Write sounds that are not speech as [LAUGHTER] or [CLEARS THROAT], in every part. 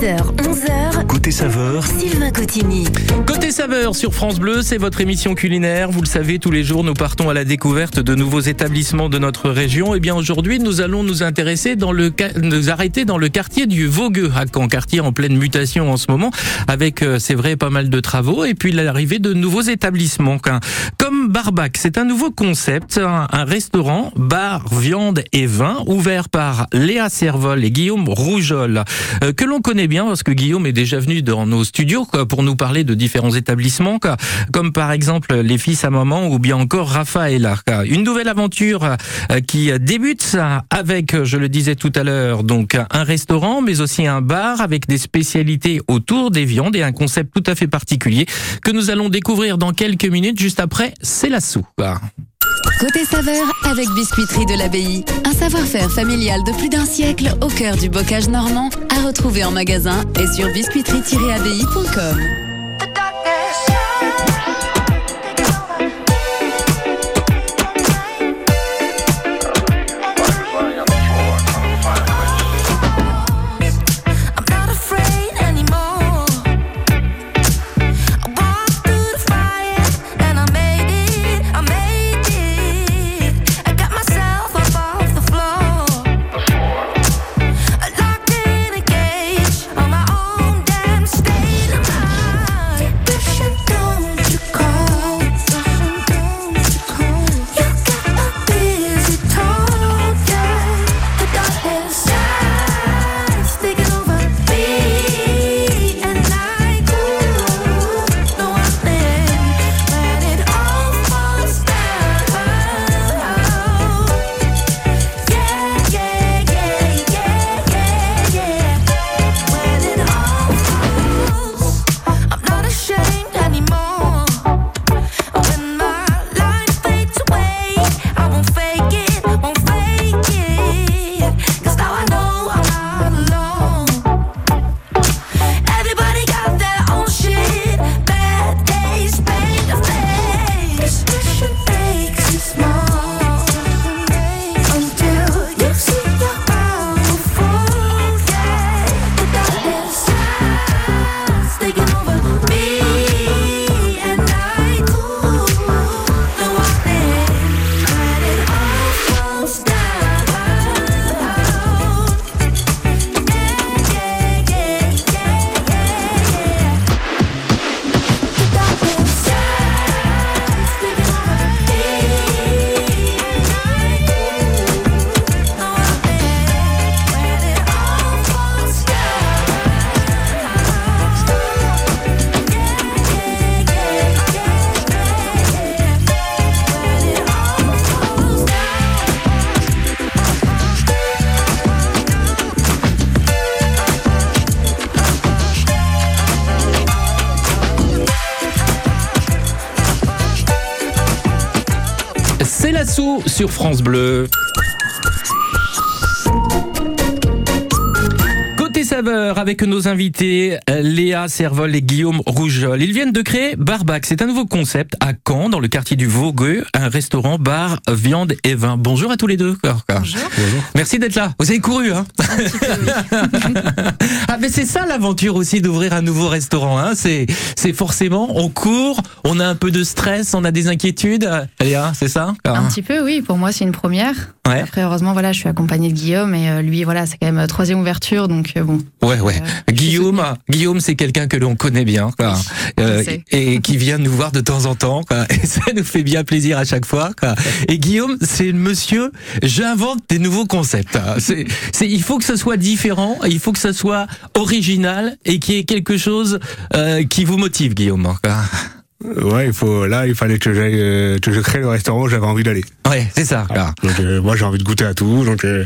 10h, 11h. Côté saveur, Sylvain Cotigny. Côté saveur sur France Bleu, c'est votre émission culinaire. Vous le savez, tous les jours, nous partons à la découverte de nouveaux établissements de notre région. Et bien aujourd'hui, nous allons nous intéresser dans le, nous arrêter dans le quartier du Vogueux à Caen, quartier en pleine mutation en ce moment, avec, euh, c'est vrai, pas mal de travaux et puis l'arrivée de nouveaux établissements. Comme Barbac, c'est un nouveau concept, un, un restaurant, bar, viande et vin, ouvert par Léa Servol et Guillaume Rougeol, euh, que l'on connaît bien parce que Guillaume est déjà venu dans nos studios pour nous parler de différents établissements, comme par exemple les fils à maman ou bien encore Raphaël. quoi. Une nouvelle aventure euh, qui débute avec, je le disais tout à l'heure, donc un restaurant, mais aussi un bar avec des spécialités autour des viandes et un concept tout à fait particulier que nous allons découvrir dans quelques minutes. Juste après, c'est la soupe. Côté saveur avec Biscuiterie de l'Abbaye. Un savoir-faire familial de plus d'un siècle au cœur du bocage normand à retrouver en magasin et sur biscuiterie-abbaye.com. C'est la soupe sur France Bleu. Avec nos invités euh, Léa Servol et Guillaume Rougeol. Ils viennent de créer Barbac. C'est un nouveau concept à Caen, dans le quartier du Vogueux, un restaurant, bar, viande et vin. Bonjour à tous les deux. Bonjour. Merci d'être là. Vous avez couru, hein [LAUGHS] Ah mais c'est ça l'aventure aussi d'ouvrir un nouveau restaurant. Hein. C'est c'est forcément on court, on a un peu de stress, on a des inquiétudes. Léa, c'est ça Un petit peu, oui. Pour moi, c'est une première. Ouais. Après, heureusement, voilà, je suis accompagnée de Guillaume et euh, lui, voilà, c'est quand même euh, troisième ouverture, donc bon. Ouais, ouais. Euh, Guillaume, Guillaume, c'est quelqu'un que l'on connaît bien, quoi. Euh, et qui vient nous voir de temps en temps, quoi. Et ça nous fait bien plaisir à chaque fois, quoi. Et Guillaume, c'est le monsieur. J'invente des nouveaux concepts. C'est, c'est, il faut que ce soit différent, il faut que ce soit original et qu'il y ait quelque chose euh, qui vous motive, Guillaume. quoi. Ouais, il faut. Là, il fallait que j'aille, euh, que je crée le restaurant où j'avais envie d'aller. Ouais, c'est ça. Donc euh, moi, j'ai envie de goûter à tout. Donc euh,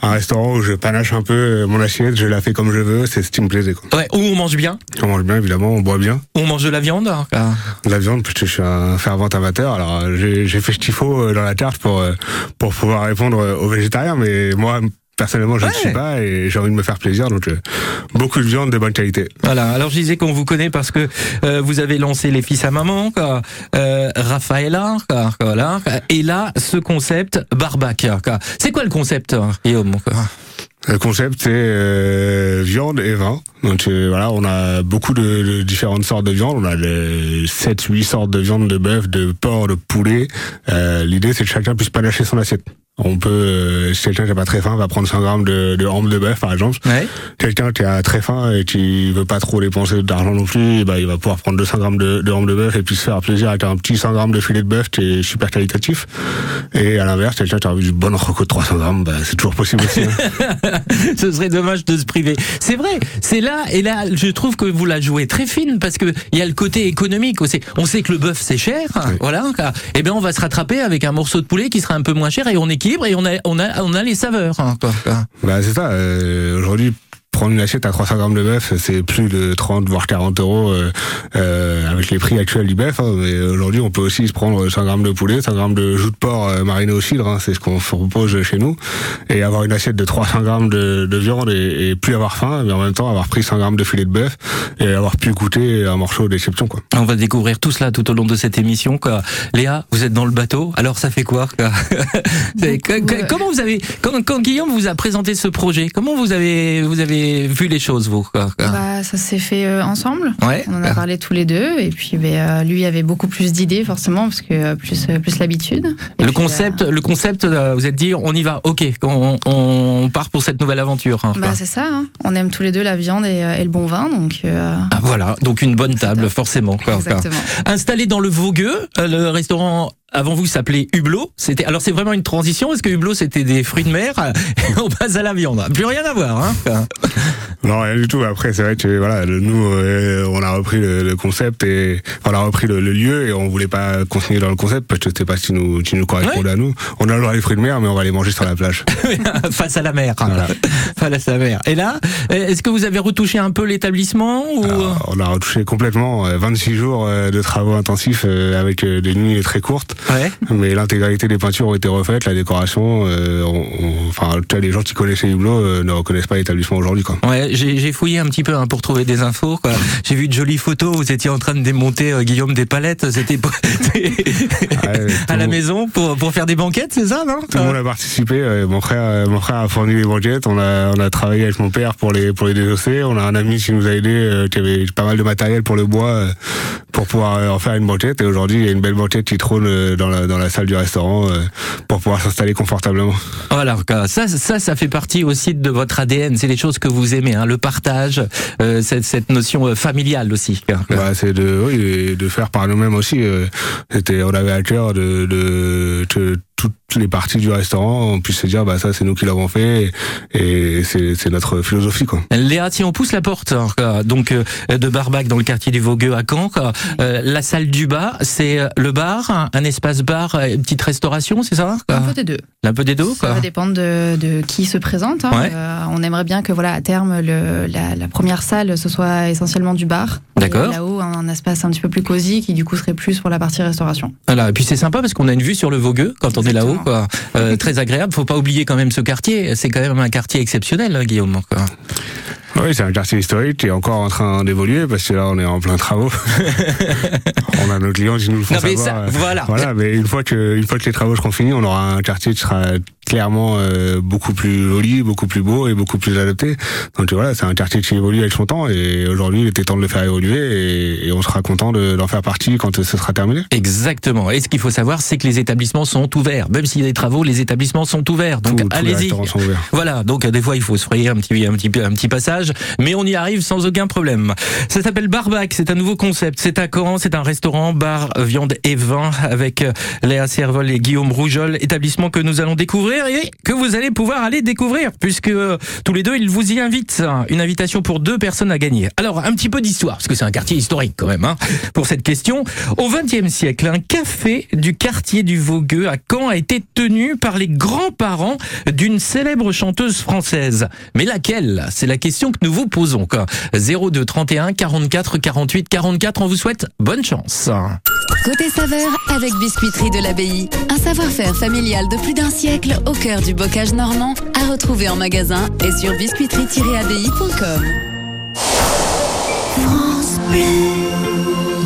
un restaurant où je panache un peu euh, mon assiette, je la fais comme je veux, c'est ce qui me plaisait. Quoi. Ouais, où on mange bien, On mange bien, évidemment, on boit bien. on mange de la viande. quoi. La viande, puisque je suis un fervent amateur. Alors euh, j'ai fait ce qu'il faut euh, dans la carte pour euh, pour pouvoir répondre euh, aux végétariens, mais moi. Personnellement, je ne Ouais. suis pas et j'ai envie de me faire plaisir, donc euh, beaucoup de viande de bonne qualité. Voilà. Alors je disais qu'on vous connaît parce que euh, vous avez lancé les fils à maman, quoi. Euh, Raphaëla, quoi, voilà. Et là, ce concept Barbac. quoi. C'est quoi le concept, hein, Guillaume Le concept, c'est euh, viande et vin. Donc euh, voilà, on a beaucoup de, de différentes sortes de viande. On a les 7 8 sortes de viande de bœuf, de porc, de poulet. Euh, L'idée c'est que chacun puisse panacher son assiette. On peut, euh, si quelqu'un qui n'a pas très faim, va prendre 100 grammes de, de hampe de bœuf par exemple. Ouais. Quelqu'un qui a très faim et qui veut pas trop dépenser d'argent non plus, eh ben, il va pouvoir prendre 200 grammes de, de hampe de bœuf et puis se faire plaisir avec un petit 100 grammes de filet de bœuf qui est super qualitatif. Et à l'inverse, quelqu'un qui a envie d'une bonne roco de 300 grammes, bah, c'est toujours possible aussi. hein. [LAUGHS] Ce serait dommage de se priver. C'est vrai, c'est là, et là, je trouve que vous la jouez très fine parce que il y a le côté économique aussi. On sait que le bœuf c'est cher, Oui. voilà. Et bien on va se rattraper avec un morceau de poulet qui sera un peu moins cher et on équilibre et on a, on a, on a les saveurs. hein, quoi. Bah c'est ça. euh, Aujourd'hui, prendre une assiette à 300 grammes de bœuf, c'est plus de 30 voire 40 euros euh, euh, avec les prix actuels du bœuf. hein. mais aujourd'hui, on peut aussi se prendre 100 grammes de poulet, 100 grammes de jus de porc euh, mariné au cidre. hein, c'est ce qu'on propose chez nous. Et avoir une assiette de 300 grammes de, de viande et, et plus avoir faim, mais en même temps avoir pris 100 grammes de filet de bœuf et avoir pu goûter un morceau d'exception. quoi. On va découvrir tout cela tout au long de cette émission. Quoi. Léa, vous êtes dans le bateau. Alors ça fait quoi, [LAUGHS] Comment vous avez quand, quand Guillaume vous a présenté ce projet Comment vous avez vous avez vu les choses vous Bah, ça s'est fait euh, ensemble. Ouais. On en a parlé tous les deux. Et puis, euh, lui avait beaucoup plus d'idées, forcément, parce que euh, plus, plus l'habitude. Le puis, concept, le concept, vous êtes dit, on y va, ok, on, on part pour cette nouvelle aventure. hein, bah, c'est ça. hein. On aime tous les deux la viande et, et le bon vin. Donc, Ah, voilà, donc une bonne table, forcément. quoi, quoi. exactement. Installé dans le Vogueux, le restaurant avant vous s'appelait Hublot. C'était alors c'est vraiment une transition parce que Hublot c'était des fruits de mer [LAUGHS] et on passe à la viande. Plus rien à voir. Hein Non, rien du tout. Après, c'est vrai que voilà, nous, euh, on a repris le, le concept et on a repris le, le lieu et on voulait pas continuer dans le concept parce que c'était pas qui nous, qui nous correspondait à nous. On a le droit les fruits de mer, mais on va les manger sur la plage. [LAUGHS] face à la mer. Voilà. [LAUGHS] Face à la mer. Et là, euh, est-ce que vous avez retouché un peu l'établissement ou? Alors, on a retouché complètement euh, 26 jours euh, de travaux intensifs euh, avec euh, des nuits très courtes, Ouais. mais l'intégralité des peintures ont été refaites, la décoration. euh, on- on- Enfin, tu vois, les gens qui connaissaient Hublot euh, ne reconnaissent pas l'établissement aujourd'hui, quoi. Ouais, j'ai fouillé un petit peu hein, pour trouver des infos. J'ai vu de jolies photos. Vous étiez en train de démonter euh, Guillaume des palettes. C'était [LAUGHS] Ouais, à la maison pour pour faire des banquettes, c'est ça, non Tout le monde a participé. mon frère, euh, mon frère a fourni les banquettes. On a, on a travaillé avec mon père pour les, pour les désosser. On a un ami qui nous a aidé, euh, qui avait pas mal de matériel pour le bois, pour pouvoir en faire une banquette. Et aujourd'hui, il y a une belle banquette qui trône dans la, dans la salle du restaurant pour pouvoir s'installer confortablement. Voilà, ça, ça, ça fait partie aussi de votre ADN. C'est les choses que vous aimez, hein, le partage, euh, cette, cette notion euh, familiale aussi. Bah, c'est de, oui, de faire par nous-mêmes aussi. euh, C'était, on avait à cœur de, de, que toutes les parties du restaurant, on puisse se dire, bah ça, c'est nous qui l'avons fait, et c'est, c'est notre philosophie, quoi. Léa, si on pousse la porte, hein, donc euh, de Barbac dans le quartier du Vogueux à Caen, quoi, euh, la salle du bas, c'est euh, le bar, un, un espace bar, une petite restauration, c'est ça quoi? Un peu des deux. Un peu des deux, Ça quoi. va dépendre de, de qui se présente. hein. Ouais. Euh, on aimerait bien que, voilà, à terme, le, la, la première salle, ce soit essentiellement du bar. D'accord. Et Là-haut, un, un espace un petit peu plus cosy qui, du coup, serait plus pour la partie restauration. Voilà, et puis c'est sympa parce qu'on a une vue sur le Vogueux quand on est là-haut, quoi. Euh, très agréable. Faut pas oublier quand même ce quartier. C'est quand même un quartier exceptionnel, hein, Guillaume. Quoi. Oui, c'est un quartier historique qui est encore en train d'évoluer parce que là, on est en plein travaux. [LAUGHS] on a nos clients qui nous le font Non, mais savoir. ça, voilà. Voilà, mais une fois que, une fois que les travaux seront finis, on aura un quartier qui sera clairement euh, beaucoup plus joli, beaucoup plus beau et beaucoup plus adapté. Donc voilà, c'est un quartier qui évolue avec son temps et aujourd'hui, il était temps de le faire évoluer et, et on sera content de- d'en faire partie quand ce sera terminé. Exactement. Et ce qu'il faut savoir, c'est que les établissements sont ouverts. Même s'il y a des travaux, les établissements sont ouverts. Donc allez-y. Voilà, donc des fois il faut se frayer un petit, un petit, un petit passage, mais on y arrive sans aucun problème. Ça s'appelle Barbac, c'est un nouveau concept. C'est à Caen, c'est un restaurant, bar, viande et vin avec euh, Léa Servol et Guillaume Roujol, établissement que nous allons découvrir que vous allez pouvoir aller découvrir puisque euh, tous les deux ils vous y invitent. Une invitation pour deux personnes à gagner. Alors un petit peu d'histoire parce que c'est un quartier historique quand même hein, pour cette question. Au XXe siècle, un café du quartier du Vogueux à Caen a été tenu par les grands-parents d'une célèbre chanteuse française. Mais laquelle? C'est la question que nous vous posons. Quoi. 02 31 44 48 44. On vous souhaite bonne chance. Côté saveur avec Biscuiterie de l'Abbaye. Un savoir-faire familial de plus d'un siècle au cœur du bocage normand à retrouver en magasin et sur biscuiterie-abbaye.com.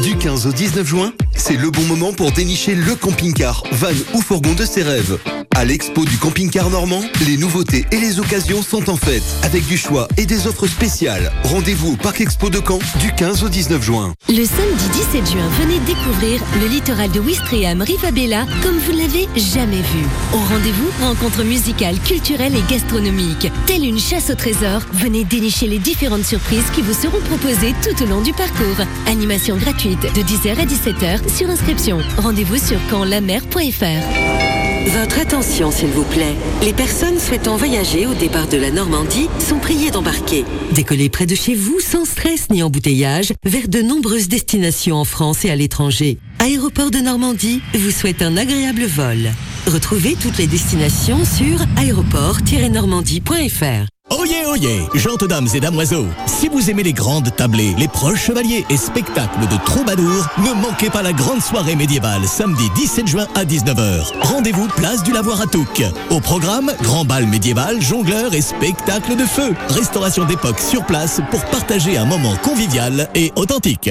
Du 15 au 19 juin, c'est le bon moment pour dénicher le camping-car, van ou fourgon de ses rêves. À l'expo du camping-car normand, les nouveautés et les occasions sont en fête, avec du choix et des offres spéciales. Rendez-vous au Parc Expo de Caen du 15 au 19 juin. Le samedi 17 juin, venez découvrir le littoral de Ouistreham Rivabella comme vous ne l'avez jamais vu. Au rendez-vous, rencontres musicales, culturelles et gastronomiques. Telle une chasse au trésor, venez dénicher les différentes surprises qui vous seront proposées tout au long du parcours. Animation gratuite de 10h à 17h sur inscription. Rendez-vous sur campslamer.fr. Votre attention, s'il vous plaît. Les personnes souhaitant voyager au départ de la Normandie sont priées d'embarquer. Décollez près de chez vous sans stress ni embouteillage vers de nombreuses destinations en France et à l'étranger. Aéroport de Normandie vous souhaite un agréable vol. Retrouvez toutes les destinations sur aéroport-normandie.fr. Oyez, oyez, gentes dames et damoiseaux, si vous aimez les grandes tablées, les proches chevaliers et spectacles de troubadours, ne manquez pas la grande soirée médiévale samedi 17 juin à 19h. Rendez-vous place du Lavoir à Touques. Au programme, grand bal médiéval, jongleur et spectacle de feu. Restauration d'époque sur place pour partager un moment convivial et authentique.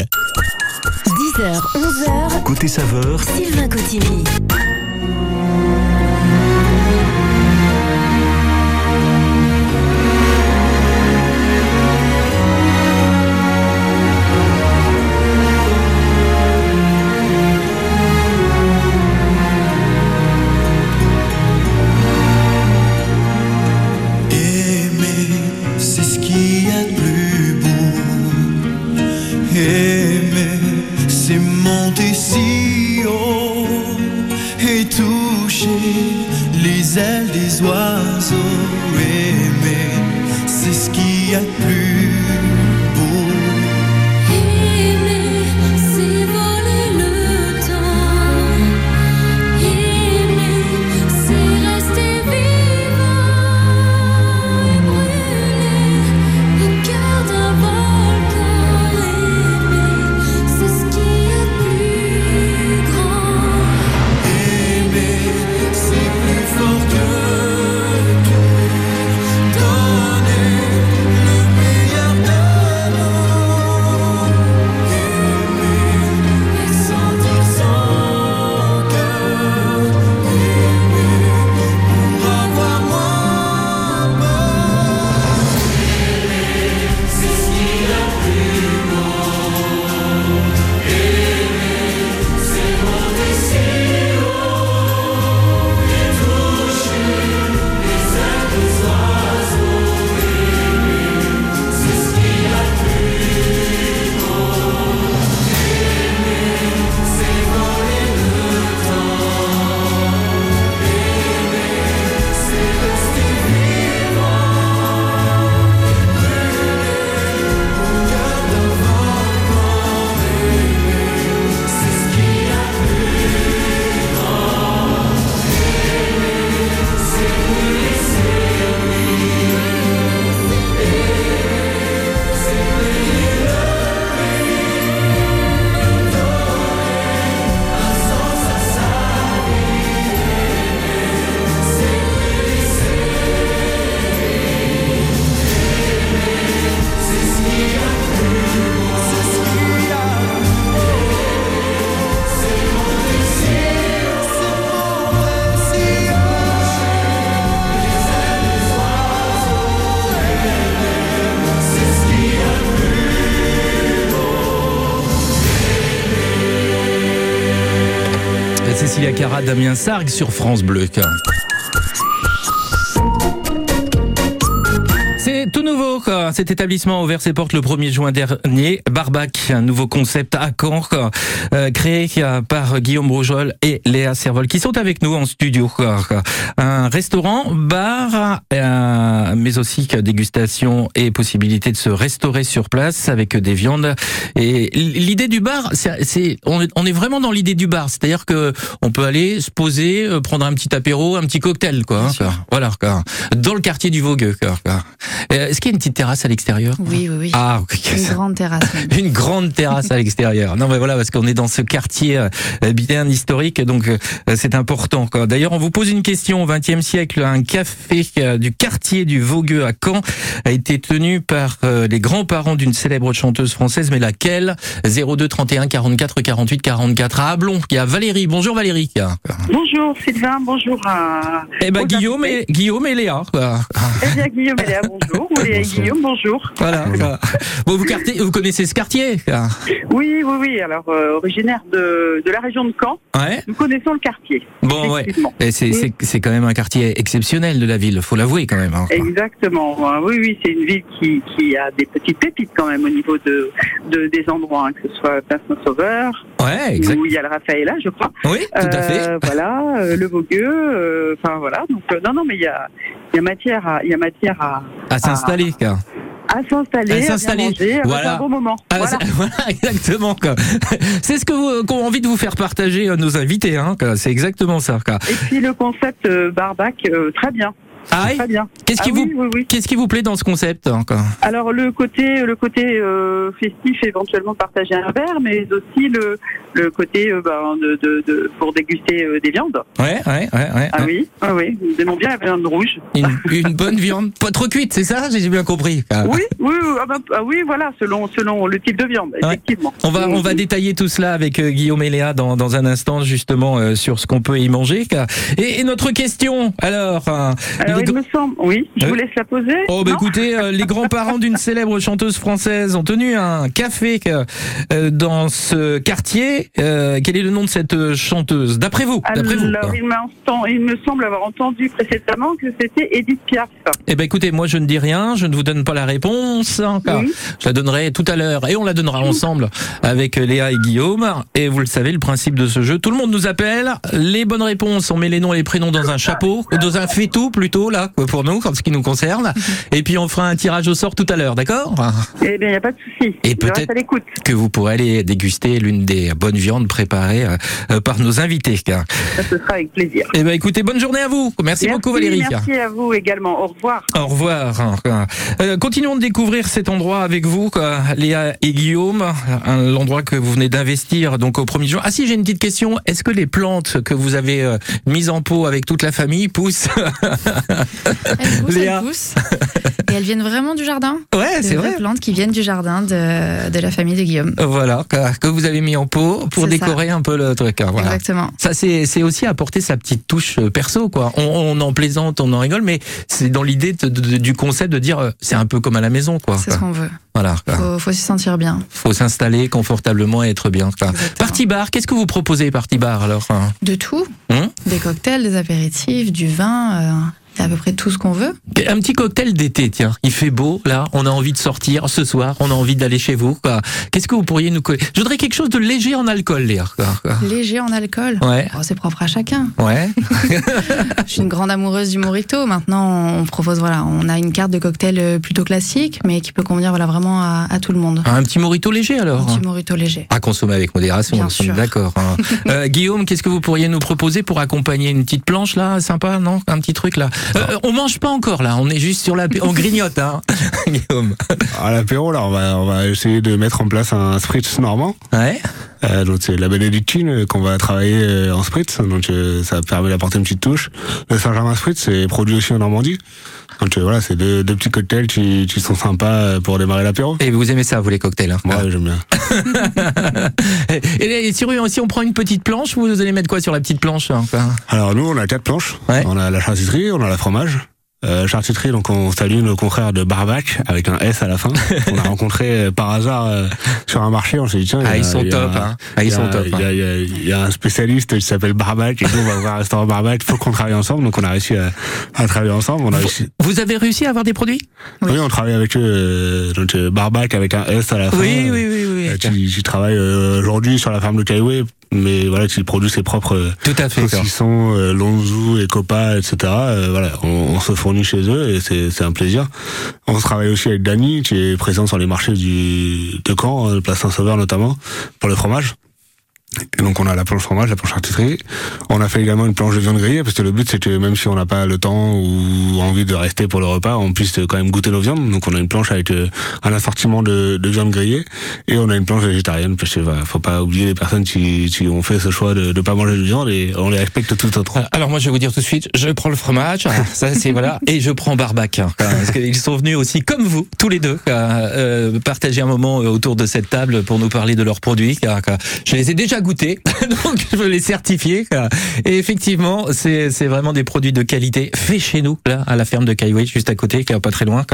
10h, 11h, Côté saveur, Sylvain Cotigny. Damien Sargue sur France Bleu. Nouveau, quoi. Cet établissement a ouvert ses portes le 1er juin dernier. Barbac, un nouveau concept à Caen, quoi. Euh, créé par Guillaume Brojol et Léa Servol, qui sont avec nous en studio. quoi. Un restaurant, bar, euh, mais aussi dégustation et possibilité de se restaurer sur place avec des viandes. Et l'idée du bar, c'est, on, est, on est vraiment dans l'idée du bar, c'est-à-dire que on peut aller se poser, euh, prendre un petit apéro, un petit cocktail, quoi. hein, quoi. Voilà, quoi. Dans le quartier du Vogueux, quoi. quoi. Euh, une petite terrasse à l'extérieur Oui, oui, oui. Ah, ok. Une grande terrasse. même. [LAUGHS] Une grande terrasse à l'extérieur. Non, mais voilà, parce qu'on est dans ce quartier euh, bien historique, donc euh, c'est important. quoi. D'ailleurs, on vous pose une question. Au XXe siècle, un café euh, du quartier du Vogueux à Caen a été tenu par euh, les grands-parents d'une célèbre chanteuse française, mais laquelle? 02 31 44 48 44 à Ablon. Il y a Valérie. Bonjour Valérie. Bonjour Sylvain, bonjour à. Eh ben Guillaume et Guillaume et Léa. quoi. Eh bien Guillaume et Léa, bonjour. [LAUGHS] Guillaume, bonjour. [LAUGHS] Voilà. Bon, vous, quartier- vous connaissez ce quartier. Oui, oui, oui. Alors, euh, originaire de, de la région de Caen, Ouais. nous connaissons le quartier. Bon, ouais. C'est c'est- c'est quand même un quartier exceptionnel de la ville, faut l'avouer quand même. hein. Exactement. Oui, oui, c'est une ville qui, qui a des petites pépites quand même au niveau de, de des endroits, hein, que ce soit Place Saint-Sauveur, Ouais, où il y a le Raphaëla, je crois. Oui, tout à fait. Euh, voilà, euh, le Vogueux, enfin voilà. Donc non, non, mais il y a, il y a matière à, il y a matière à, À s'installer, quoi. à s'installer, À à, s'installer, à voilà. un bon moment. Ah, Voilà. [LAUGHS] exactement. quoi. [LAUGHS] C'est ce que vous- qu'ont envie de vous faire partager euh, nos invités. Hein, c'est exactement ça. quoi. Et puis le concept euh, barbac, euh, très bien. Ah oui Très bien. Qu'est-ce qui Ah vous oui, oui, oui. Qu'est-ce qui vous plaît dans ce concept hein, quoi? Alors le côté, le côté euh, festif, éventuellement partager un verre, mais aussi le, le côté euh, ben, de, de, de- pour déguster euh, des viandes. Ouais, ouais, ouais. ouais, Ah oui, ah oui, nous aimons bien la viande rouge. Une, une bonne viande, pas trop cuite, c'est ça J'ai bien compris. quoi. Oui, oui, oui, ah ben, ah oui, voilà, selon, selon le type de viande, Ouais. effectivement. On va, on va détailler tout cela avec euh, Guillaume et Léa dans, dans un instant, justement, euh, sur ce qu'on peut y manger. Et, et notre question, alors hein, Alors les il me semble, oui, je Euh, vous laisse la poser. Oh bah non écoutez, euh, les grands-parents d'une célèbre chanteuse française ont tenu un café euh, dans ce quartier. Euh, quel est le nom de cette euh, chanteuse D'après vous, d'après vous. Alors il, me semble avoir entendu précédemment que c'était Edith Piaf. Eh ben écoutez, moi je ne dis rien, je ne vous donne pas la réponse. hein, Oui. Je la donnerai tout à l'heure et on la donnera ensemble avec Léa et Guillaume. Et vous le savez, le principe de ce jeu, tout le monde nous appelle. Les bonnes réponses, on met les noms et les prénoms dans un chapeau, dans un fétou plutôt là pour nous, en ce qui nous concerne. Et puis on fera un tirage au sort tout à l'heure, d'accord? Eh bien, il n'y a pas de souci. Et peut-être-. Que vous pourrez aller déguster l'une des bonnes viandes préparées euh, euh, par nos invités. Ça, ce sera avec plaisir. Eh ben écoutez, bonne journée à vous. Merci, beaucoup Valérie. Merci à vous également. Au revoir. Au revoir. Euh, continuons de découvrir cet endroit avec vous, quoi, Léa et Guillaume. L'endroit que vous venez d'investir donc au premier jour. Ah si, j'ai une petite question. Est-ce que les plantes que vous avez euh, mises en pot avec toute la famille poussent Elles poussent, Léa. elles poussent. Et elles viennent vraiment du jardin? Ouais, c'est vrai. plantes qui viennent du jardin de, de la famille de Guillaume. Voilà, que, que vous avez mis en pot pour ça. décorer un peu le truc. hein, Voilà. Exactement. Ça, c'est c'est aussi apporter sa petite touche euh, perso, quoi. On, on en plaisante, on en rigole, mais c'est dans l'idée du concept de dire euh, c'est un peu comme à la maison, quoi. C'est ce qu'on veut. Voilà. quoi. Faut, faut s'y sentir bien. faut s'installer confortablement et être bien. quoi. Party bar, qu'est-ce que vous proposez party bar alors hein? De tout. Hum? Des cocktails, des apéritifs, du vin. euh, à peu près tout ce qu'on veut. Un petit cocktail d'été, tiens. Il fait beau, là. On a envie de sortir ce soir. On a envie d'aller chez vous. Qu'est-ce que vous pourriez nous Je voudrais quelque chose de léger en alcool, Léa. quoi, quoi. Léger en alcool. Ouais. Oh, c'est propre à chacun. Ouais. [LAUGHS] Je suis une grande amoureuse du mojito. Maintenant, on propose, voilà, on a une carte de cocktail euh, plutôt classique, mais qui peut convenir voilà, vraiment à, à tout le monde. Un petit morito léger Un alors. petit mojito léger. À consommer avec modération, Bien sommes sûr. d'accord. hein. [LAUGHS] Euh, Guillaume, qu'est-ce que vous pourriez nous proposer pour accompagner une petite planche là, sympa, non? Un petit truc là. Euh, on mange pas encore là, on est juste sur la, on grignote, hein, [LAUGHS] Guillaume. À l'apéro, là, on va, on va essayer de mettre en place un spritz normand. Ouais. Euh, donc c'est la bénédictine euh, qu'on va travailler euh, en spritz, donc euh, ça permet d'apporter une petite touche. Le Saint-Germain spritz, c'est produit aussi en Normandie. Donc voilà, c'est deux, deux petits cocktails qui, qui sont sympas euh, pour démarrer l'apéro. Et vous aimez ça, vous les cocktails hein Moi, j'aime bien. [LAUGHS] et, et si, si on prend une petite planche, vous allez mettre quoi sur la petite planche hein, Alors nous, on a quatre planches. Ouais. On a la charcuterie, on a la fromage. Euh, charcuterie, donc on salue nos confrères de Barbac avec un S à la fin. [LAUGHS] on a rencontré euh, par hasard euh, sur un marché, on s'est dit tiens, Ah, ils sont top, hein. Ah, ils il y a- sont top, Il y, a- un spécialiste qui s'appelle Barbac et nous on va ouvrir un restaurant Barbac. Faut qu'on travaille ensemble, donc on a réussi à, à travailler ensemble. On a réussi. Vous avez réussi à avoir des produits? Oui, on travaille avec eux, euh, donc euh, Barbac avec un S à la fin. Oui, oui, oui, oui. Euh, qui, qui travaille euh, aujourd'hui sur la ferme de Kaiway, mais voilà, qui produit ses propres euh, Tout à fait. saucissons, euh, Lonzou et Copa, etc. Euh, voilà, on, on se fournit chez eux et c'est c'est un plaisir. On travaille aussi avec Dany, qui est présent sur les marchés du, de Caen, euh, place Saint-Sauveur notamment, pour le fromage. Et donc on a la planche fromage, la planche charcuterie. On a fait également une planche de viande grillée parce que le but c'est que même si on n'a pas le temps ou envie de rester pour le repas, on puisse quand même goûter nos viandes. Donc on a une planche avec euh, un assortiment de, de viande grillée et on a une planche végétarienne parce que voilà, faut pas oublier les personnes qui, qui ont fait ce choix de ne pas manger de viande et on les respecte tout autant. Alors moi je vais vous dire tout de suite, je prends le fromage, [LAUGHS] ça c'est voilà, et je prends Barbac, hein, parce qu'ils sont venus aussi comme vous, tous les deux, euh, partager un moment euh, autour de cette table pour nous parler de leurs produits. car Je les ai déjà goûtés, [LAUGHS] donc je veux les certifier. car- Et effectivement, c'est c'est vraiment des produits de qualité faits chez nous, là, à la ferme de Kaiway, juste à côté, qui est pas très loin.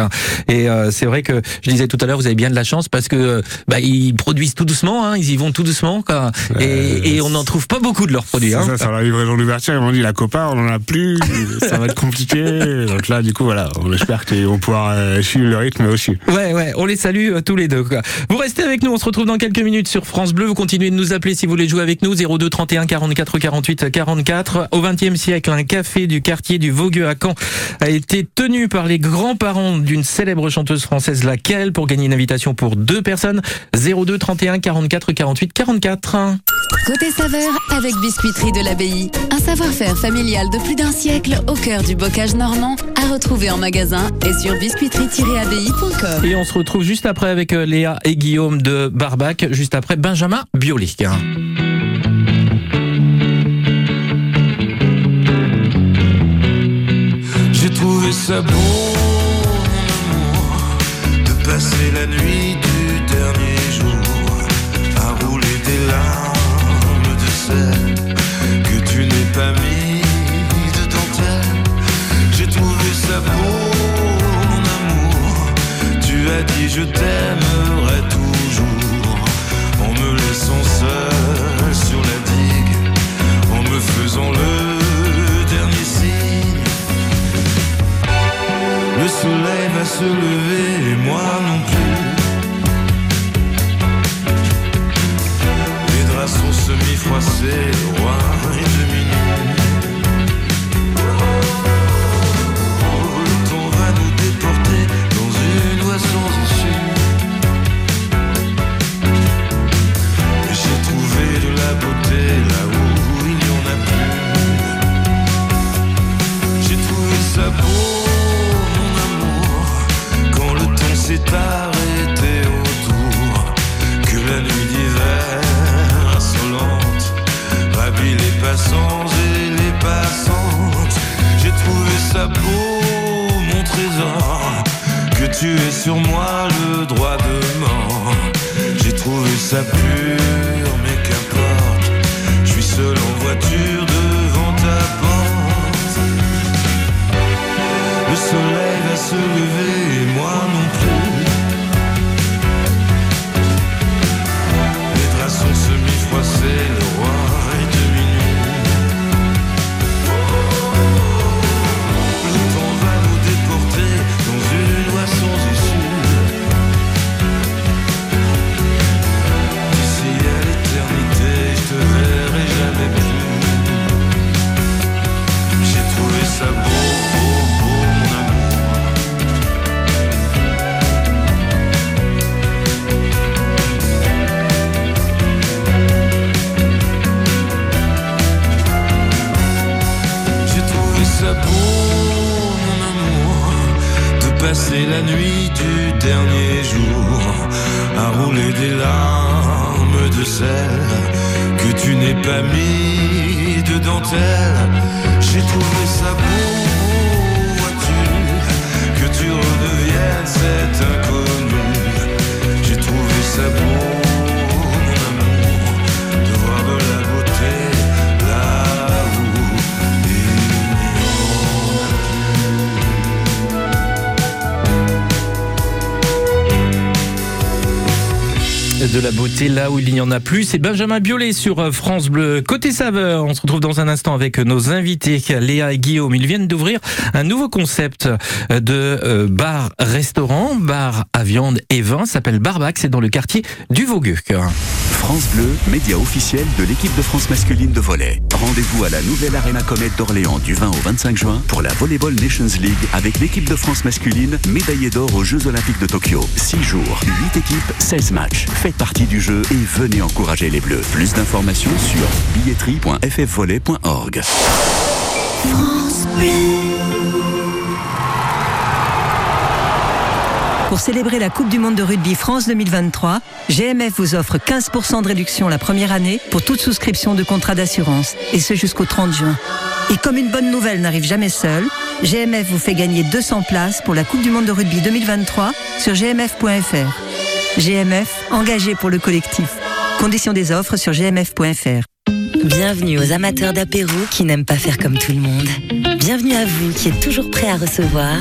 Et euh, c'est vrai que je disais tout à l'heure, vous avez bien de la chance parce que bah, ils produisent tout doucement, hein, ils y vont tout doucement, car- et, et on n'en trouve pas beaucoup de leurs produits. Hein. ça, sur la livraison d'ouverture, ils m'ont dit la copa, on en a plus, ça va être compliqué. Donc là, du coup, voilà, on espère qu'ils vont pouvoir euh, suivre le rythme aussi. Ouais, ouais, on les salue euh, tous les deux. Quoi. Vous restez avec nous, on se retrouve dans quelques minutes sur France Bleu. Vous continuez de nous appeler si vous voulez jouer avec nous. 02 31 44 48 44. Au XXe siècle, un café du quartier du Vaugueux à Caen a été tenu par les grands-parents d'une célèbre chanteuse française, laquelle, pour gagner une invitation pour deux personnes. 02 31 44 48 44. Côté saveur avec Biscuiterie de l'Abbaye. Un savoir-faire familial de plus d'un siècle au cœur du bocage normand à retrouver en magasin et sur biscuiterie-abbaye.com. Et on se retrouve juste après avec euh, Léa et Guillaume de Barbac, juste après Benjamin Biolay. Trouvé ça beau, mon amour, de passer la nuit du dernier jour à rouler des larmes de sel que tu n'es pas mis de dentelle. J'ai trouvé ça beau, mon amour. Tu as dit je t'aimerai se lever et moi non plus. Les draps sont semi-froissés, roi de la beauté là où il n'y en a plus. C'est Benjamin Biolay sur euh, France Bleu. Côté saveur, on se retrouve dans un instant avec nos invités, Léa et Guillaume. Ils viennent d'ouvrir un nouveau concept euh, de euh, bar-restaurant, bar à viande et vin, s'appelle Barbac, c'est dans le quartier du Vaugueux. France Bleu, média officiel de l'équipe de France masculine de volley. Rendez-vous à la nouvelle Arena Comet d'Orléans du 20 au 25 juin pour la Volleyball Nations League avec l'équipe de France masculine médaillée d'or aux Jeux Olympiques de Tokyo. 6 jours, 8 équipes, 16 matchs. Faites partie du jeu et venez encourager les Bleus. Plus d'informations sur billetterie.ffvolley.org. Pour célébrer la Coupe du Monde de rugby France 2023, GMF vous offre 15% de réduction la première année pour toute souscription de contrat d'assurance, et ce jusqu'au 30 juin. Et comme une bonne nouvelle n'arrive jamais seule, GMF vous fait gagner 200 places pour la Coupe du Monde de rugby 2023 sur gmf.fr. GMF, engagé pour le collectif. Conditions des offres sur gmf.fr. Bienvenue aux amateurs d'apéro qui n'aiment pas faire comme tout le monde. Bienvenue à vous qui êtes toujours prêts à recevoir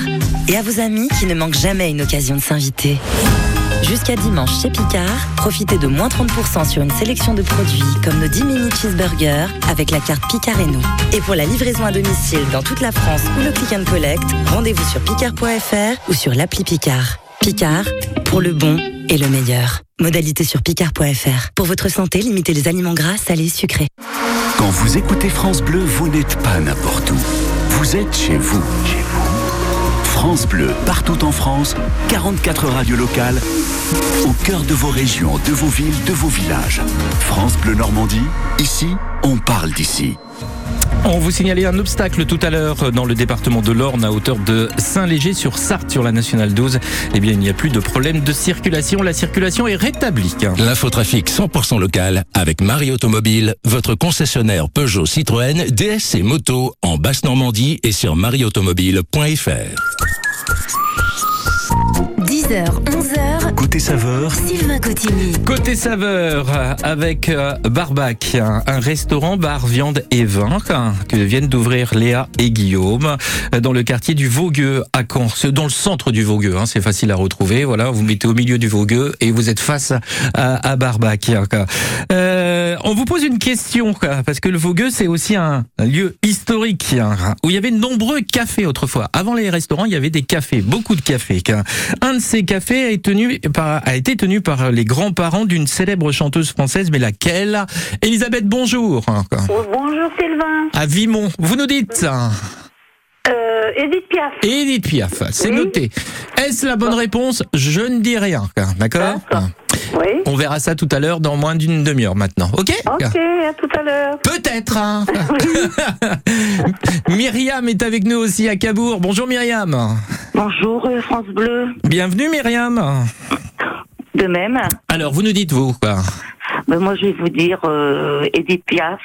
et à vos amis qui ne manquent jamais une occasion de s'inviter. Jusqu'à dimanche chez Picard, profitez de moins 30% sur une sélection de produits comme nos 10 mini cheeseburgers avec la carte Picard et. Et pour la livraison à domicile dans toute la France ou le click and collect, rendez-vous sur picard.fr ou sur l'appli Picard. Picard, pour le bon et le meilleur. Modalité sur picard.fr. Pour votre santé, limitez les aliments gras, salés, sucrés. Quand vous écoutez France Bleu, vous n'êtes pas n'importe où. Vous êtes chez vous. Chez vous. France Bleu, partout en France, 44 radios locales, au cœur de vos régions, de vos villes, de vos villages. France Bleu Normandie, ici, on parle d'ici. On vous signalait un obstacle tout à l'heure dans le département de l'Orne à hauteur de Saint-Léger sur Sarthe sur la nationale 12. Eh bien, il n'y a plus de problème de circulation. La circulation est rétablie. L'infotrafic 100% local avec Marie Automobile, votre concessionnaire Peugeot Citroën, DS et Moto en Basse-Normandie et sur marieautomobile.fr. 10h, 11h. Côté saveur, Sylvain Cotigny. Côté saveur, avec euh, Barbac, un restaurant bar viande et vin hein, que viennent d'ouvrir Léa et Guillaume euh, dans le quartier du Vaugueux à Caen. Dans le centre du Vaugueux, hein, c'est facile à retrouver. Voilà, vous mettez au milieu du Vaugueux et vous êtes face à, à Barbac. hein. Euh, on vous pose une question quoi, parce que le Vaugueux c'est aussi un, un lieu historique hein, où il y avait de nombreux cafés autrefois. Avant les restaurants, il y avait des cafés, beaucoup de cafés. quoi. Un de ces cafés a été tenu par, a été tenu par les grands-parents d'une célèbre chanteuse française, mais laquelle? Elisabeth, bonjour. Bonjour Sylvain. À Vimont, vous nous dites Euh, Edith Piaf. Edith Piaf, c'est Oui. noté. Est-ce la bonne réponse? Je ne dis rien, d'accord Oui. On verra ça tout à l'heure dans moins d'une demi-heure maintenant, ok Ok, à tout à l'heure. Peut-être. hein. [LAUGHS] [LAUGHS] Myriam est avec nous aussi à Cabourg. Bonjour Myriam. Bonjour euh, France Bleu. Bienvenue Myriam. De même. Alors vous nous dites vous quoi? Ben, moi je vais vous dire euh, Edith Piaf.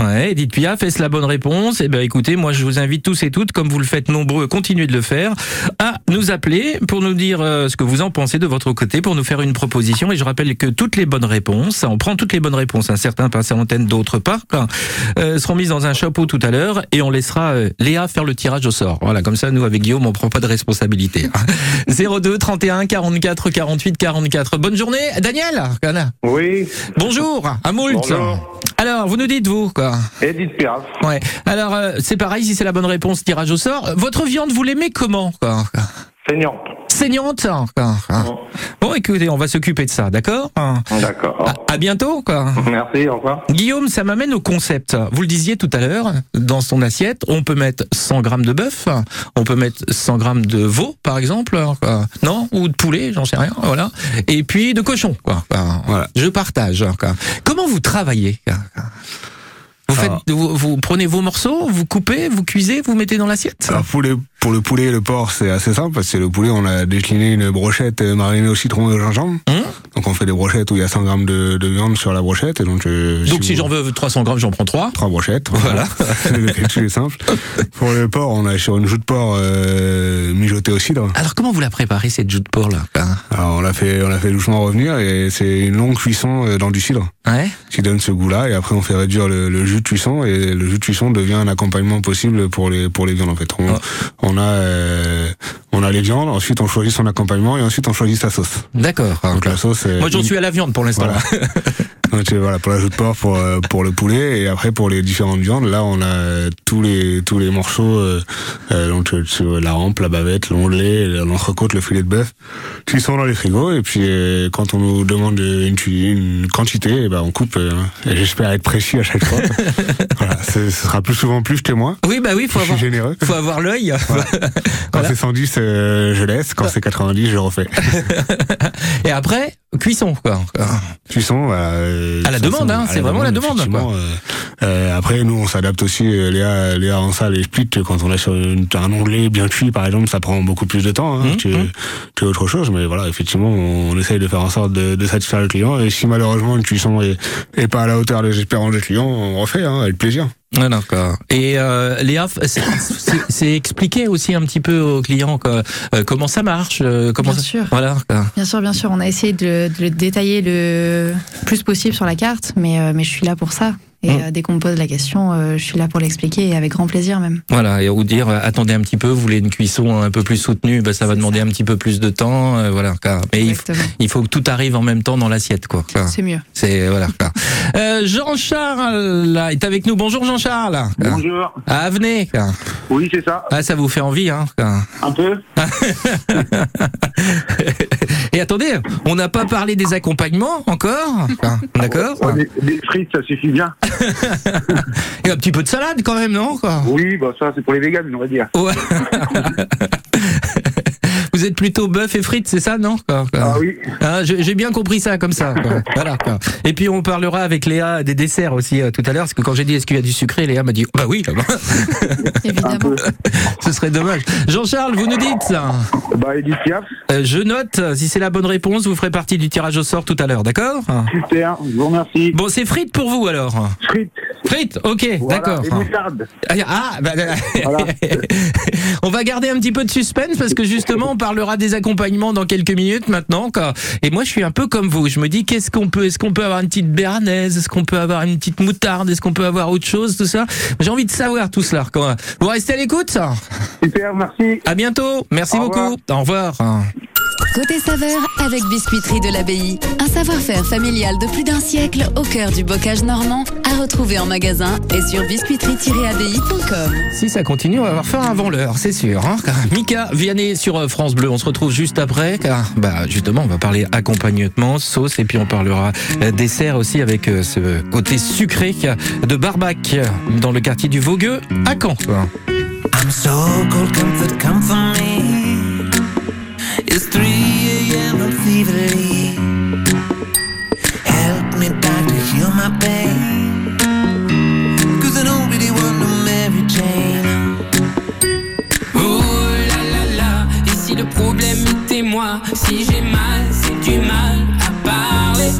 Ouais, Edith Piaf, est-ce la bonne réponse? Eh ben, écoutez, moi, je vous invite tous et toutes, comme vous le faites nombreux, continuez de le faire, à nous appeler pour nous dire euh, ce que vous en pensez de votre côté, pour nous faire une proposition. Et je rappelle que toutes les bonnes réponses, on prend toutes les bonnes réponses, hein, certains passent à l'antenne, d'autres pas, quoi, euh, seront mises dans un chapeau tout à l'heure et on laissera euh, Léa faire le tirage au sort. Voilà, comme ça, nous, avec Guillaume, on prend pas de responsabilité. 02 31 44 48 44. Bonne journée, Daniel. Oui. Bonjour, à Moult. Bonjour. Alors, vous nous dites, vous, quoi Edith Piaf. Ouais. Alors, euh, c'est pareil, si c'est la bonne réponse, tirage au sort. Votre viande, vous l'aimez comment quoi Saignante. Saignante quoi. Bon, écoutez, on va s'occuper de ça, d'accord D'accord. à, à bientôt, quoi. Merci, au revoir. Guillaume, ça m'amène au concept. Vous le disiez tout à l'heure, dans son assiette, on peut mettre 100 grammes de bœuf, on peut mettre 100 grammes de veau, par exemple, quoi. non? Ou de poulet, j'en sais rien, voilà. Et puis de cochon, quoi. Voilà. Je partage. Quoi. Comment vous travaillez quoi vous, faites, vous, vous prenez vos morceaux, vous coupez, vous cuisez, vous mettez dans l'assiette? Alors pour, les- pour le poulet et le porc, c'est assez simple parce que le poulet, on a décliné une brochette marinée au citron et au gingembre. Hum donc on fait des brochettes où il y a 100 grammes de, de viande sur la brochette. Et donc, euh, Donc si vous- j'en veux 300 grammes, j'en prends 3. Trois brochettes. Voilà. [LAUGHS] le calcul est simple. Pour le porc, on a sur une joue de porc euh, mijotée au cidre. Alors comment vous la préparez cette joue de porc là Alors on l'a fait, on l'a fait doucement revenir et c'est une longue cuisson euh, dans du cidre. Ouais. Qui donne ce goût-là et après on fait réduire le, le jus de cuisson et le jus de cuisson devient un accompagnement possible pour les pour les viandes en fait. On, on a euh, on a les viandes, ensuite on choisit son accompagnement et ensuite on choisit sa sauce. D'accord. Donc la sauce. euh, Moi j'en suis à la viande pour l'instant. Voilà. [LAUGHS] Donc, voilà pour la joue de porc pour euh, pour le poulet et après pour les différentes viandes là on a tous les tous les morceaux euh, euh, donc euh, sur la hampe la bavette l'onglet l'entrecôte le filet de bœuf qui sont dans les frigos et puis euh, quand on nous demande une, une quantité ben on coupe euh, et j'espère être précis à chaque fois. [LAUGHS] Voilà ce sera plus souvent plus que moins Oui bah oui faut Je suis avoir généreux. faut avoir l'œil. [LAUGHS] quand c'est 110 euh, je laisse. Quand c'est 90 je refais. [LAUGHS] Et après cuisson, quoi. Cuisson, euh, À la demande, hein, c'est vraiment la demande, effectivement, euh, euh, après, nous, on s'adapte aussi. euh, Léa, Léa en salle et split, quand on est sur une- un onglet bien cuit, par exemple, ça prend beaucoup plus de temps Mmh, hein, que, que autre chose. Mais voilà, effectivement, on, on essaye de faire en sorte de, de satisfaire le client. Et si malheureusement une cuisson est, est pas à la hauteur des espérances des clients, on refait hein, avec plaisir. Ouais, d'accord. Et euh, Léa, c'est- expliquer aussi un petit peu aux clients quoi, euh, comment ça marche, euh, comment Bien ça... sûr. Voilà. quoi. Bien sûr, bien sûr, on a essayé de, de le détailler le plus possible sur la carte, mais, euh, mais je suis là pour ça. Et Mm. euh, dès qu'on me pose la question, euh, je suis là pour l'expliquer et avec grand plaisir même. Voilà, et ou dire euh, attendez un petit peu, vous voulez une cuisson un peu plus soutenue, bah, ça va demander un petit peu plus de temps, euh, voilà. Mais il, faut que tout arrive en même temps dans l'assiette, quoi. C'est mieux. C'est voilà. Euh, Jean-Charles est avec nous. Bonjour Jean-Charles. Bonjour. Ah, venez. quoi. Oui, c'est ça. Ah, ça vous fait envie, hein quoi. Un peu [LAUGHS] Et attendez, on n'a pas parlé des accompagnements encore, Enfin, d'accord? des, des frites, ça suffit bien. [LAUGHS] Et un petit peu de salade quand même, non quoi? Oui, bah ça, c'est pour les véganes, on va dire. Ouais. [LAUGHS] Vous êtes plutôt bœuf et frites, c'est ça, non Quoi, quoi. Ah oui. Hein, J'ai bien compris ça comme ça. quoi. [LAUGHS] Voilà. quoi. Et puis on parlera avec Léa des desserts aussi euh, tout à l'heure, parce que quand j'ai dit est-ce qu'il y a du sucré, Léa m'a dit bah oui. [LAUGHS] Évidemment. [LAUGHS] Ce serait dommage. Jean-Charles, vous nous dites ça Bah Edith Piaf. Euh, Je note. Si c'est la bonne réponse, vous ferez partie du tirage au sort tout à l'heure, d'accord Super, je vous remercie. Bon, c'est frites pour vous alors. Frites. Frites, ok, Voilà, d'accord. Et moutarde. Ah, Ah, bah, on va garder un petit peu de suspense parce que justement on parlera des accompagnements dans quelques minutes maintenant. quoi. Et moi je suis un peu comme vous. Je me dis qu'est-ce qu'on peut, est-ce qu'on peut avoir une petite béarnaise, est-ce qu'on peut avoir une petite moutarde, est-ce qu'on peut avoir autre chose, tout ça? J'ai envie de savoir tout cela. quoi. Vous restez à l'écoute? Super, merci. À bientôt. Merci Au beaucoup. Au revoir. Côté saveur avec Biscuiterie de l'Abbaye. Un savoir-faire familial de plus d'un siècle au cœur du bocage normand à retrouver en magasin et sur biscuiterie-abbaye.com. Si ça continue, on va avoir faim avant l'heure, c'est sûr. Hein Mika Vianney sur euh, France Bleu, on se retrouve juste après, car bah, justement, on va parler accompagnement, sauce, et puis on parlera euh, dessert aussi avec euh, ce côté sucré de Barbac dans le quartier du Vogueux à Caen. quoi. I'm so cold, comfort, come for me. It's 3 a.m. and feverly. Help me, doctor, heal my pain. Si j'ai mal, c'est du mal à parler.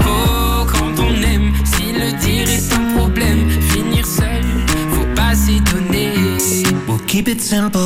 Oh, quand on aime, si le dire est un problème Finir seul, faut pas s'étonner. We'll keep it simple.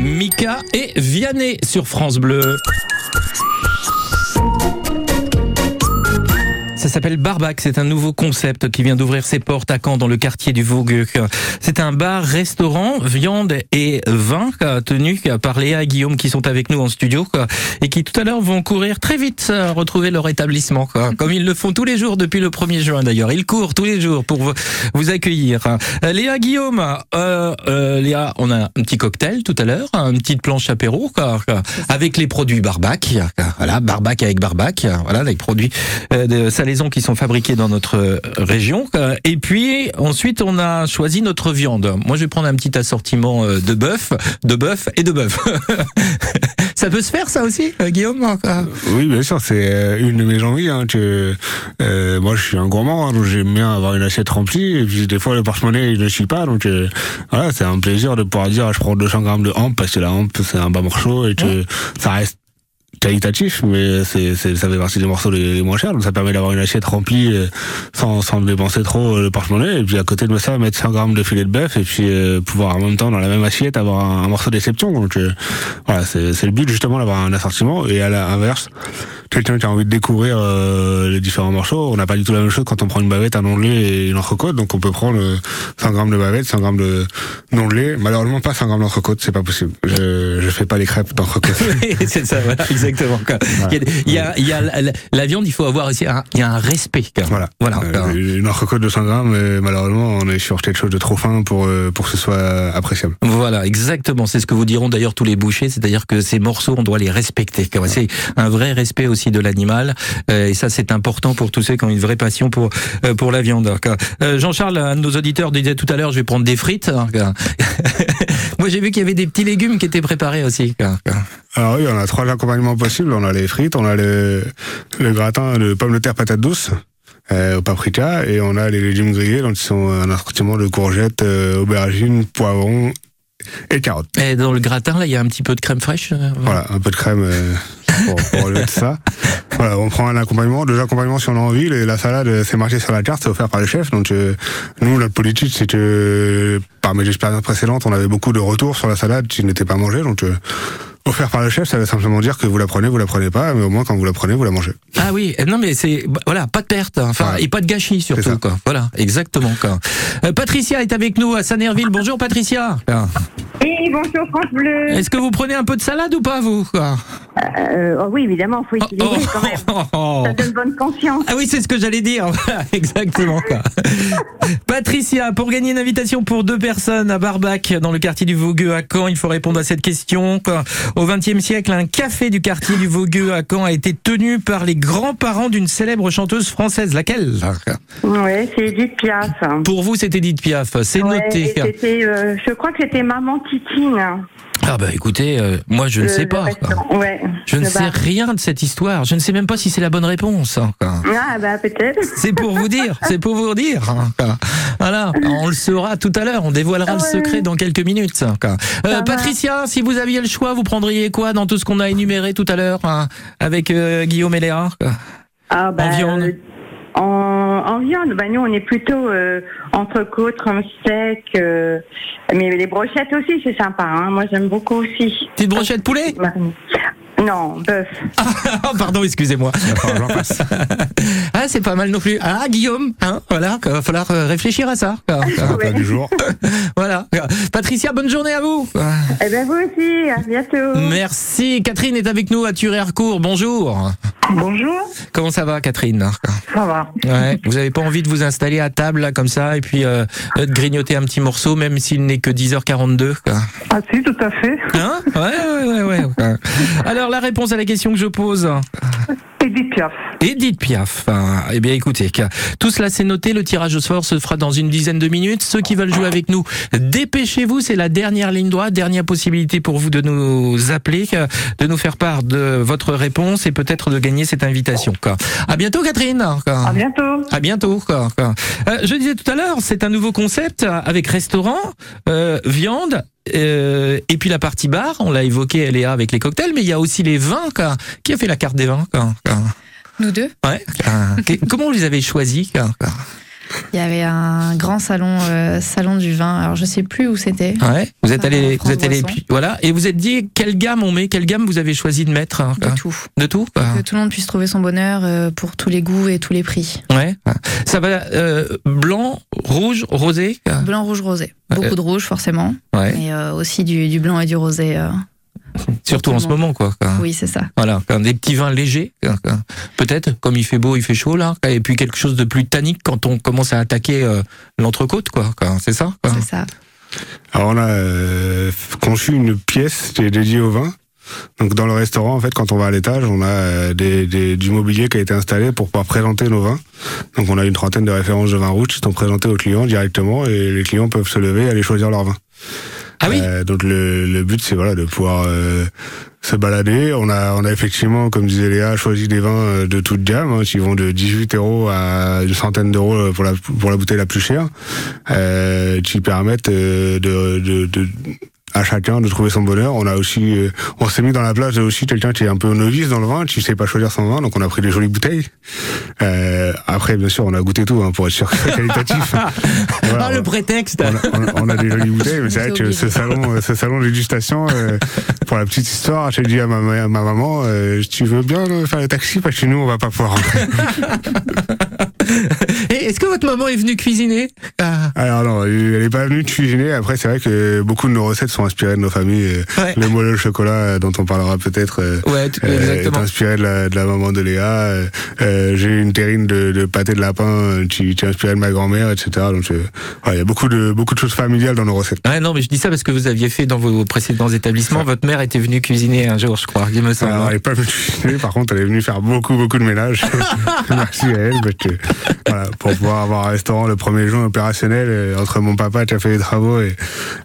Mika et Vianney sur France Bleu. S'appelle Barbac. C'est un nouveau concept qui vient d'ouvrir ses portes à Caen, dans le quartier du Vaugueux. C'est un bar-restaurant, viande et vin, tenu par Léa et Guillaume qui sont avec nous en studio et qui tout à l'heure vont courir très vite à retrouver leur établissement, [LAUGHS] comme ils le font tous les jours depuis le 1er juin d'ailleurs. Ils courent tous les jours pour vous, accueillir. Euh, Léa, Guillaume, euh, euh, Léa, on a un petit cocktail tout à l'heure, une petite planche apéro quoi, quoi, avec les produits Barbac. Voilà, Barbac avec Barbac. Voilà, les produits euh, de salaison qui sont fabriqués dans notre euh, région. quoi. Et puis ensuite, on a choisi notre viande. Moi, je vais prendre un petit assortiment euh, de bœuf, de bœuf et de bœuf. [LAUGHS] ça peut se faire, ça aussi, euh, Guillaume Oui, bien sûr, c'est euh, une de mes envies. Hein, que, euh, moi, je suis un gourmand, hein, donc j'aime bien avoir une assiette remplie. Et puis, des fois, le porte-monnaie, il ne suit pas. Donc, euh, voilà, c'est un plaisir de pouvoir dire, je prends 200 grammes de hampe parce que la hampe, c'est un bas morceau et que ça reste qualitatif, mais c'est, c'est, ça fait partie des morceaux les, moins chers, donc ça permet d'avoir une assiette remplie euh, sans, sans dépenser trop euh, le porte-monnaie. Et puis à côté de ça, mettre 100 grammes de filet de bœuf et puis euh, pouvoir en même temps dans la même assiette avoir un, morceau d'exception. Donc euh, voilà, c'est, c'est le but justement d'avoir un assortiment. Et à l'inverse, quelqu'un qui a envie de découvrir euh, les différents morceaux, on n'a pas du tout la même chose quand on prend une bavette, un ondelé et une entrecôte. Donc on peut prendre euh, 100 grammes de bavette, 100 grammes de ondelé. Malheureusement pas 100 grammes d'entrecôte, c'est pas possible. Fais pas les crêpes. [LAUGHS] Oui, c'est ça, voilà, exactement. quoi. Il y a, il y a, il y a la, la viande, il faut avoir aussi un, il y a un respect. quoi. Voilà. Voilà. Euh, une entrecôte de 100 grammes, euh, malheureusement, on est sur quelque chose de trop fin pour, euh, pour que ce soit appréciable. Voilà, exactement. C'est ce que vous diront d'ailleurs tous les bouchers, c'est-à-dire que ces morceaux, on doit les respecter. C'est un vrai respect aussi de l'animal, euh, et ça c'est important pour tous ceux qui ont une vraie passion pour euh, pour la viande. Euh, Jean-Charles, un de nos auditeurs disait tout à l'heure, je vais prendre des frites. hein. [LAUGHS] Moi j'ai vu qu'il y avait des petits légumes qui étaient préparés aussi. quoi. Alors oui, on a trois accompagnements possibles. On a les frites, on a le, le gratin de pommes de terre patates douces euh, au paprika et on a les légumes grillés, donc ils sont un assortiment de courgettes, euh, aubergines, poivrons et carottes. Et dans le gratin, là, il y a un petit peu de crème fraîche. euh, Voilà, un peu de crème pour, ça. Voilà, on prend un accompagnement, deux accompagnements si on a envie. La salade, euh, c'est marqué sur la carte, c'est offert par le chef. Donc euh, nous, notre politique, c'est que par mes expériences précédentes, on avait beaucoup de retours sur la salade qui n'était pas mangée. Donc euh, offert par le chef, ça veut simplement dire que vous la prenez, vous la prenez pas, mais au moins quand vous la prenez, vous la mangez. Ah oui, euh, non mais c'est bah, voilà, pas de perte, hein, enfin et pas de gâchis surtout quoi. Voilà, exactement quoi. Euh, Patricia est avec nous à Sanerville. Bonjour Patricia. Et bonjour France Bleu. Est-ce que vous prenez un peu de salade ou pas vous quoi? Euh, oh oui, évidemment, faut équilibrer quand même. Oh. Ça donne bonne conscience. Ah oui, c'est ce que j'allais dire. Voilà, [LAUGHS] exactement quoi. Patricia, pour gagner une invitation pour deux personnes à Barbac dans le quartier du Vaugueux à Caen, il faut répondre à cette question. quoi. Au XXe siècle, un café du quartier du Vaugueux à Caen a été tenu par les grands-parents d'une célèbre chanteuse française. Laquelle? Ouais, c'est Edith Piaf. Pour vous, c'est Edith Piaf. C'est Ouais, noté. euh, je crois que c'était Maman Titine. Ah bah écoutez, euh, moi je ne Le- sais pas. Ouais. Je ne sais bar. rien de cette histoire. Je ne sais même pas si c'est la bonne réponse. hein. Ah bah peut-être. C'est pour vous dire, c'est pour vous dire. Voilà, on le saura tout à l'heure, on dévoilera le secret dans quelques minutes. Euh, Patricia, si vous aviez le choix, vous prendriez quoi dans tout ce qu'on a énuméré tout à l'heure hein, avec euh, Guillaume et Léa Ah bah, En viande. euh, en, en viande, bah nous on est plutôt euh, entrecôte, rhum sec, euh, mais les brochettes aussi c'est sympa. Hein. Moi j'aime beaucoup aussi. Petite brochette poulet? Non, bœuf. [LAUGHS] Oh, pardon, excusez-moi. [LAUGHS] ah, c'est pas mal non plus. Ah, Guillaume, hein, voilà, il va falloir euh, réfléchir à ça. quoi. Pas du jour. [LAUGHS] voilà. Patricia, bonne journée à vous. Eh ben vous aussi, à bientôt. Merci. Catherine est avec nous à Thury-Harcourt. Bonjour. Bonjour. Comment ça va, Catherine Ça va. Ouais. Vous avez pas envie de vous installer à table là comme ça et puis euh, de grignoter un petit morceau même s'il n'est que 10h42 quoi? Ah si, tout à fait. Hein? Ouais, ouais, ouais, ouais. ouais. Alors la réponse à la question que je pose. [LAUGHS] Edith Piaf. Edith Piaf. Eh bien, écoutez, tout cela c'est noté. Le tirage au sort se fera dans une dizaine de minutes. Ceux qui veulent jouer avec nous, dépêchez-vous. C'est la dernière ligne droite, dernière possibilité pour vous de nous appeler, de nous faire part de votre réponse et peut-être de gagner cette invitation. À bientôt, Catherine. À bientôt. À bientôt. Euh, je disais tout à l'heure, c'est un nouveau concept avec restaurant, euh, viande. euh, et puis la partie bar, on l'a évoqué, Léa, avec les cocktails, mais il y a aussi les vins. Quoi. Qui a fait la carte des vins quoi? Nous deux Ouais. Euh, [LAUGHS] comment vous les avez choisis Il y avait un grand salon, euh, salon du vin. Alors je sais plus où c'était. Ouais. Vous êtes Ça, allé, vous êtes allé, voilà, et vous êtes dit quelle gamme on met, quelle gamme vous avez choisi de mettre De quoi tout. De tout. Que tout le monde puisse trouver son bonheur euh, pour tous les goûts et tous les prix. Ouais. Ça va euh, blanc, rouge, rosé. Blanc, rouge, rosé. Beaucoup Euh, de rouge forcément, Ouais. mais euh, aussi du, du blanc et du rosé. [LAUGHS] Surtout en ce moment, quoi. Oui, c'est ça. Voilà, des petits vins légers, peut-être, comme il fait beau, il fait chaud là, et puis quelque chose de plus tannique quand on commence à attaquer euh, l'entrecôte, quoi. C'est ça C'est ça. Alors on a euh, conçu une pièce qui est dédiée au vin. Donc dans le restaurant, en fait, quand on va à l'étage, on a euh, des, des- du mobilier qui a été installé pour pouvoir présenter nos vins. Donc on a une trentaine de références de vins rouges qui sont présentées aux clients directement et les clients peuvent se lever et aller choisir leur vin. Ah oui Donc le, le but c'est voilà de pouvoir euh, se balader. On a on a effectivement, comme disait Léa, choisi des vins euh, de toute gamme, hein, qui vont de 18 euros à une centaine d'euros euh, pour la pour la bouteille la plus chère, euh, qui permettent euh, de, de, de à chacun de trouver son bonheur. On a aussi, euh, on s'est mis dans la place de aussi quelqu'un qui est un peu novice dans le vin, qui sait pas choisir son vin, donc on a pris des jolies bouteilles. Euh, après, bien sûr, on a goûté tout hein, pour être sûr que c'est qualitatif. [LAUGHS] Voilà, Ah, le prétexte on a, on a des jolies bouteilles, mais c'est vrai que ce salon, euh, ce salon de dégustation, euh, pour la petite histoire, j'ai dit à ma, ma ma maman, euh, tu veux bien faire le taxi? Parce que nous on va pas pouvoir [LAUGHS] est-ce que votre maman est venue cuisiner Ah. Alors non, elle est pas venue cuisiner. Après, c'est vrai que beaucoup de nos recettes sont inspirées de nos familles. Euh, Le moelleux au chocolat, euh, dont on parlera peut-être, euh, Ouais, euh, est inspiré de la, de la maman de Léa. Euh, euh, J'ai une terrine de, de pâté de lapin qui, qui est inspirée de ma grand-mère, etc. Donc, il y a beaucoup de beaucoup de choses familiales dans nos recettes. Ouais, non, mais je dis ça parce que vous aviez fait dans vos précédents établissements. Votre mère était venue cuisiner un jour, je crois, il me semble. Alors, elle n'est pas venue cuisiner, par contre, elle est venue faire beaucoup, beaucoup de ménage. [LAUGHS] Merci à elle, parce que, voilà, pour pouvoir avoir un restaurant le premier jour opérationnel, entre mon papa qui a fait les travaux et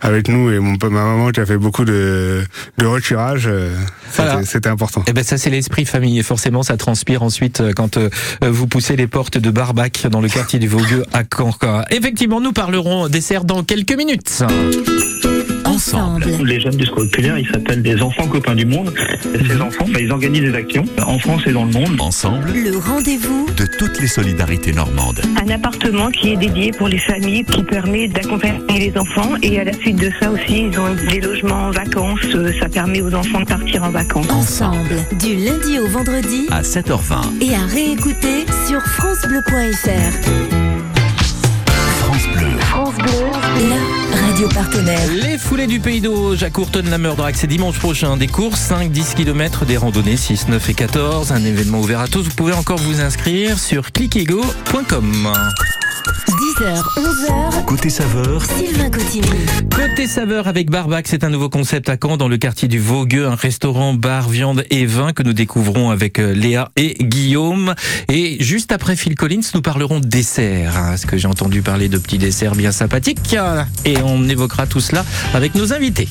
avec nous et mon, ma maman qui a fait beaucoup de, de retirage, euh, c'était Voilà. c'était important. Eh ben ça c'est l'esprit famille et forcément ça transpire ensuite euh, quand euh, vous poussez les portes de Barbac dans le quartier du Vaugueux à Caen. Effectivement, nous parlerons dessert dans quelques minutes. Ensemble. Les jeunes du scolaire, ils s'appellent des enfants copains du monde. Et ces enfants, bah, ils organisent des actions en France et dans le monde. Ensemble, Le rendez-vous de toutes les solidarités normandes. Un appartement qui est dédié pour les familles, qui permet d'accompagner les enfants. Et à la suite de ça aussi, ils ont des logements en vacances. Euh, Ça permet aux enfants de partir en vacances. Ensemble, du lundi au vendredi À 7h20, et à réécouter sur francebleu.fr. La. Les foulées du Pays d'Auge à Courtonne-la-Meurdrac, c'est dimanche prochain. Des courses, 5, 10 km, des randonnées 6, 9 et 14. Un événement ouvert à tous. Vous pouvez encore vous inscrire sur clickego.com. 10h, 11h, Côté saveur, Sylvain Cotigny. Côté saveur avec Barbac, c'est un nouveau concept à Caen dans le quartier du Vaugueux, un restaurant, bar, viande et vin que nous découvrons avec euh, Léa et Guillaume. Et juste après Phil Collins, nous parlerons dessert, hein, parce que j'ai entendu parler de petits desserts bien sympathiques. hein, Et on évoquera tout cela avec nos invités.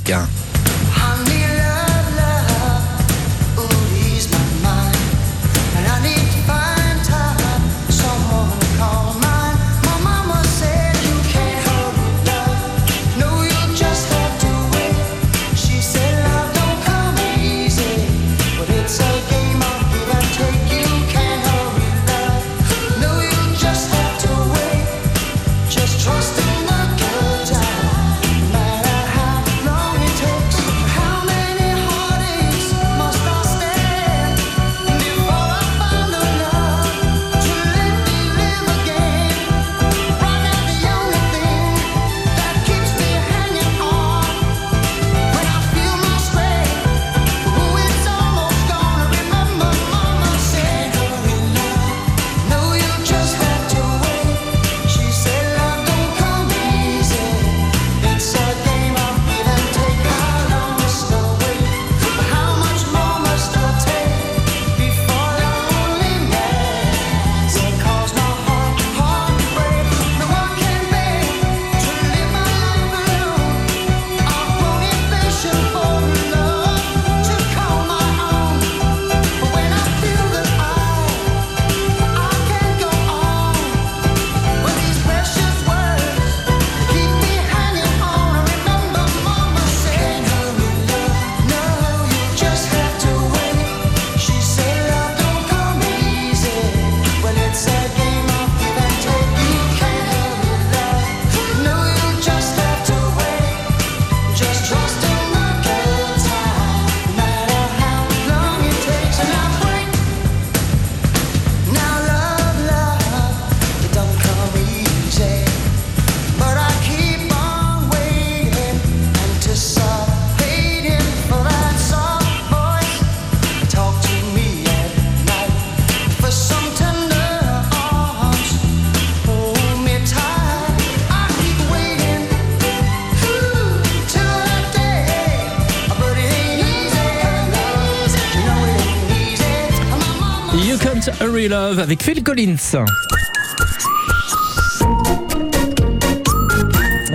Love avec Phil Collins.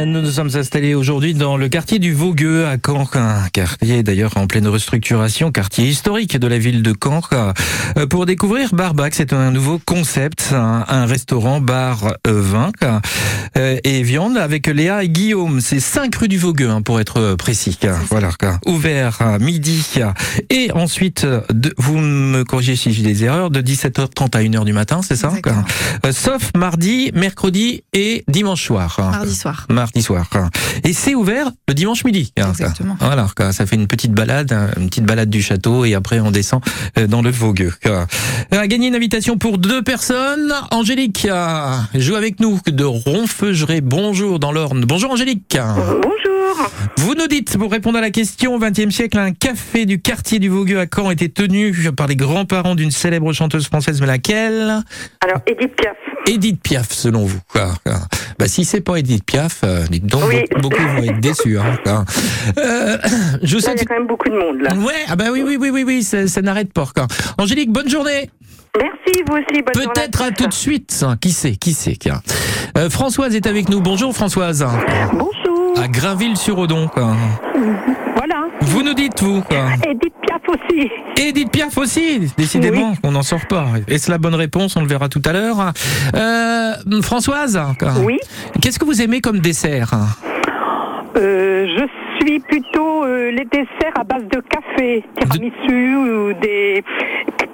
Nous nous sommes installés aujourd'hui dans le quartier du Vaugueux à Caen, un quartier d'ailleurs en pleine restructuration, quartier historique de la ville de Caen, euh, pour découvrir Barbac. C'est un nouveau concept, un, restaurant bar euh, vin euh, et viande avec Léa et Guillaume. C'est 5 rue du Vaugueux hein, pour être précis. Voilà, ouvert à midi et ensuite, vous me corrigez si j'ai des erreurs, de 17h30 à 1h du matin, c'est ça? Euh, Sauf mardi, mercredi et dimanche soir. Mardi soir. Mardi soir. Et c'est ouvert le dimanche midi. Exactement. Voilà, ça fait une petite balade, une petite balade du château et après on descend euh, dans le Vaugueux. A gagné une invitation pour deux personnes. Angélique euh, joue avec nous de Ronfeugeray. Bonjour dans l'Orne. Bonjour Angélique. Bonjour. Vous nous dites, pour répondre à la question, au XXe siècle, un café du quartier du Vaugueux à Caen était tenu par les grands-parents d'une célèbre chanteuse française, mais laquelle? Alors, Edith Piaf. Edith Piaf, selon vous. Bah, si c'est pas Edith Piaf, euh, dites donc, Oui. beaucoup, vont être déçus. Hein. Euh, je vous Là, il y a quand même beaucoup de monde, là. Ouais, ah bah oui, oui, oui, oui, oui, ça, ça n'arrête pas. quoi. Angélique, bonne journée. Merci, vous aussi. Bonne journée Peut-être à tout de suite. Qui sait, qui sait. Euh, Françoise est avec nous. Bonjour Françoise. Bonjour. À Grainville-sur-Odon. quoi. Vous nous dites, vous. quoi. Edith Piaf aussi. Edith Piaf aussi, décidément, on n'en sort pas. Est-ce la bonne réponse On le verra tout à l'heure. Euh, Françoise Oui. Qu'est-ce que vous aimez comme dessert? Euh, je suis plutôt euh, les desserts à base de café, tiramisu ou des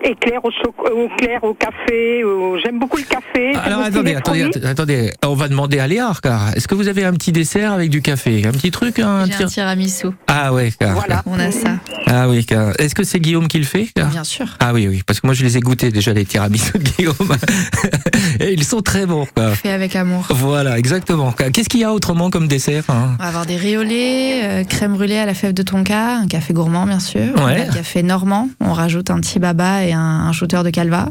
éclairs au, choc- au clair au café. ou- J'aime beaucoup le café. J'aime Alors attendez, attendez, on va demander à Léa, car est-ce que vous avez un petit dessert avec du café? Un petit truc un tiramisu. Ah ouais, car- Voilà, on a ça. Ah oui, car- est-ce que c'est Guillaume qui le fait car Bien sûr. Ah oui, oui, parce que moi je les ai goûtés déjà les tiramisu de Guillaume. [LAUGHS] Et ils sont très bons. quoi. Fait avec amour. Voilà, exactement. Qu'est-ce qu'il y a autrement comme dessert hein? On va avoir des riolets, euh, crème brûlée à la fève de tonka, un café gourmand bien sûr, Ouais. un café normand. On rajoute un petit baba et un, un shooter de calva.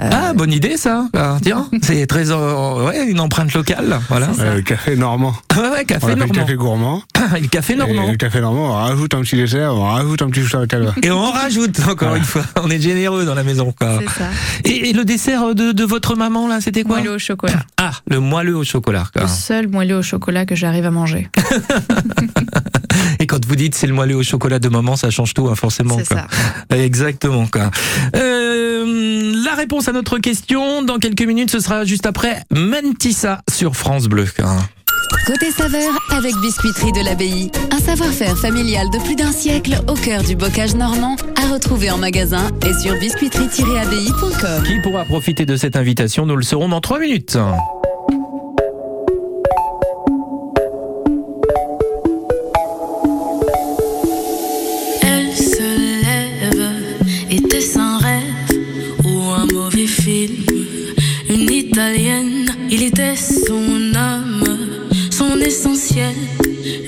Ah, bonne idée ça. Ah, tiens, [LAUGHS] c'est très euh, ouais, une empreinte locale, voilà. Euh, café normand. [LAUGHS] Ouais, ouais, café on normand. café gourmand. [LAUGHS] le café normand. Et le café normand, on rajoute un petit dessert, on rajoute un petit chouchard de calva. Et on rajoute encore une fois. On est généreux dans la maison, quoi. C'est ça. Et, et le dessert de, de votre maman là, c'était quoi? Moelleux au chocolat. [CLEARS THROAT] Ah, le moelleux au chocolat. quoi. Le seul moelleux au chocolat que j'arrive à manger. Et quand vous dites c'est le moelleux au chocolat de maman, ça change tout, hein, forcément. C'est quoi. Exactement. Quoi. Euh, la réponse à notre question dans quelques minutes, ce sera juste après Mentissa sur France Bleu. Côté saveur, avec Biscuiterie de l'Abbaye. Un savoir-faire familial de plus d'un siècle au cœur du bocage normand, à retrouver en magasin et sur biscuiterie-abbaye.com. Qui pourra profiter de cette invitation? Nous le saurons dans 3 minutes.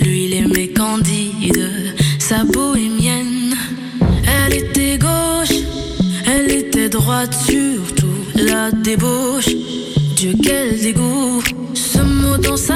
Lui, il aimait Candide, sa bohémienne. Elle était gauche, elle était droite, surtout la débauche. Dieu, quel dégoût, ce mot dans sa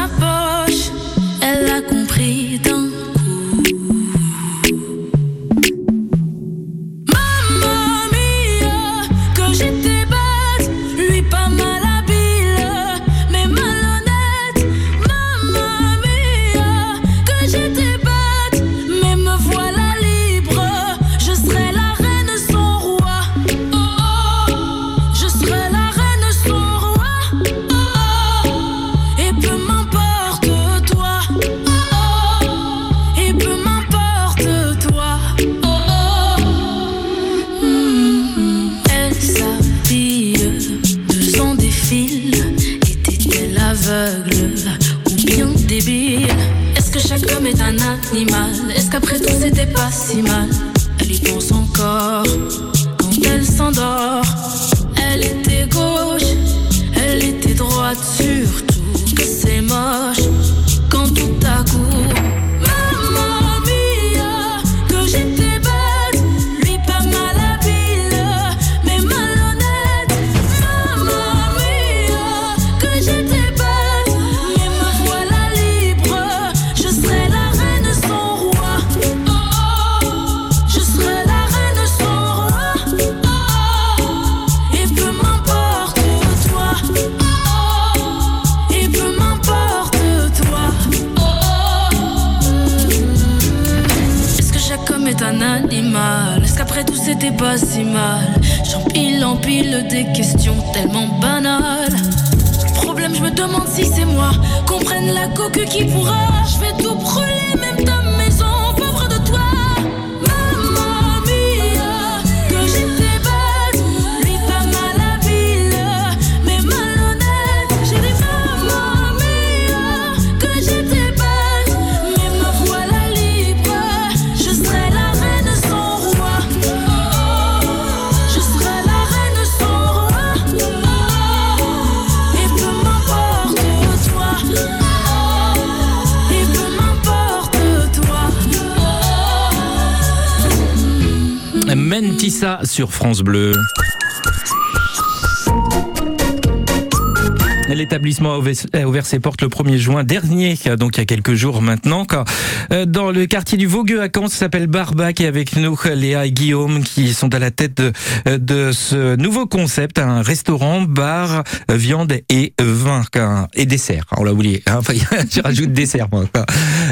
un animal Est-ce qu'après tout c'était pas si mal? Mentissa sur France Bleu. L'établissement a ouvert- ses portes le 1er juin dernier, donc il y a quelques jours maintenant. euh, Dans le quartier du Vaugueux à Caen, ça s'appelle Barbac et avec nous Léa et Guillaume qui sont à la tête de, euh, ce nouveau concept, un restaurant, bar, euh, viande et vin et dessert. On l'a oublié. hein. [LAUGHS] Je rajoute dessert.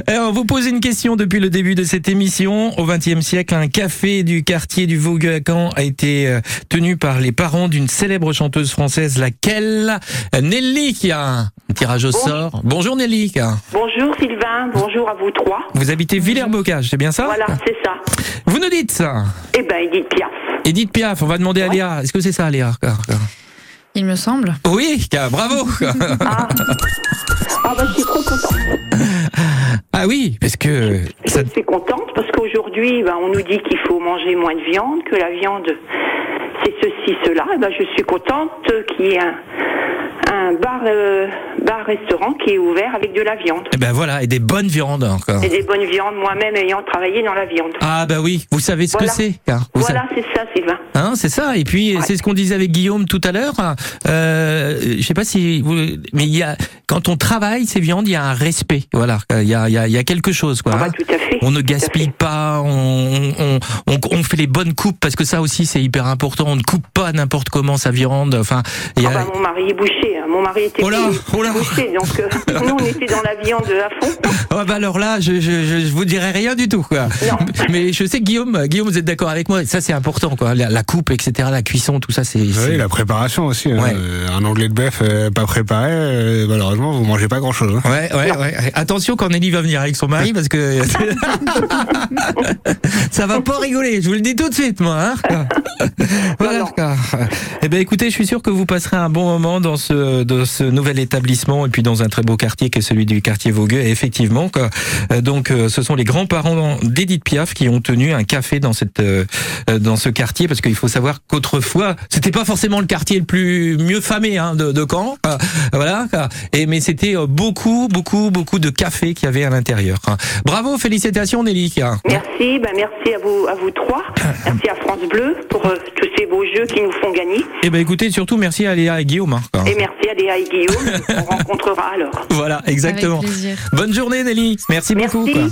Alors, on vous pose une question depuis le début de cette émission. Au XXe siècle, un café du quartier du Vaugueux à Caen a été euh, tenu par les parents d'une célèbre chanteuse française, laquelle qui a un tirage au sort. Bonjour Nelly. Bonjour Sylvain, bonjour à vous trois. Vous habitez Villers-Bocage, c'est bien ça Voilà, c'est ça. Vous nous dites ça Eh ben, Edith Piaf. Edith Piaf, on va demander à Léa. Est-ce que c'est ça Léa Il me semble. Oui, bravo Ah, bah, je suis trop contente. [LAUGHS] Ah oui, parce que... Je suis contente parce qu'aujourd'hui, ben, on nous dit qu'il faut manger moins de viande, que la viande, c'est ceci, cela. Eh ben, je suis contente qu'il y ait un, un bar, euh, bar-restaurant qui est ouvert avec de la viande. Eh ben voilà, et des bonnes viandes encore. Et des bonnes viandes, moi-même ayant travaillé dans la viande. Ah bah oui, vous savez ce Voilà. que c'est. hein. Voilà, c'est ça, Sylvain. Hein, c'est ça. Et puis c'est ce qu'on disait avec Guillaume tout à l'heure. Euh, je sais pas si vous, mais il y a quand on travaille ces viandes, il y a un respect. Voilà, il y a, il y a, il y a quelque chose quoi. hein. tout à fait. On ne gaspille pas, on, on, on, on fait les bonnes coupes parce que ça aussi c'est hyper important. On ne coupe pas n'importe comment sa viande. Enfin, il y a, Ah bah, mon mari est bouché. hein. Mon mari était Oh là, oh là. bouché, donc euh, [LAUGHS] nous on était dans la viande à fond. Ah [LAUGHS] bah alors là, je, je, je, je vous dirais rien du tout quoi. [LAUGHS] Mais je sais que Guillaume, Guillaume, vous êtes d'accord avec moi. Ça c'est important quoi. La, la coupe, etc. La cuisson, tout ça c'est. Oui, la préparation aussi. hein. Ouais. Euh, Un anglais de bœuf euh, pas préparé, euh, malheureusement, vous mangez pas grand chose. Ouais, ouais, ouais. Attention quand Nelly va venir avec son mari parce que [LAUGHS] ça va pas rigoler. Je vous le dis tout de suite, moi. Hein voilà. Eh ben, écoutez, je suis sûr que vous passerez un bon moment dans ce dans ce nouvel établissement et puis dans un très beau quartier qui est celui du quartier Vaugueux. Et effectivement, quoi. Euh, donc, euh, ce sont les grands-parents d'Edith Piaf qui ont tenu un café dans cette euh, dans ce quartier parce qu'il faut savoir qu'autrefois, c'était pas forcément le quartier le plus mieux famé hein, de, de Caen. Voilà. quoi. Et mais c'était beaucoup, beaucoup, beaucoup de café qu'il y avait à l'intérieur. hein. Bravo, félicitations Nelly. Merci, ben merci à vous, à vous trois. Merci à France Bleu pour euh, tous ces beaux jeux qui nous font gagner. Et ben écoutez, surtout merci à Léa et Guillaume. hein. Et merci à Léa et Guillaume. On rencontrera alors. [LAUGHS] Voilà, exactement. Avec plaisir. Bonne journée Nelly, merci, beaucoup. quoi.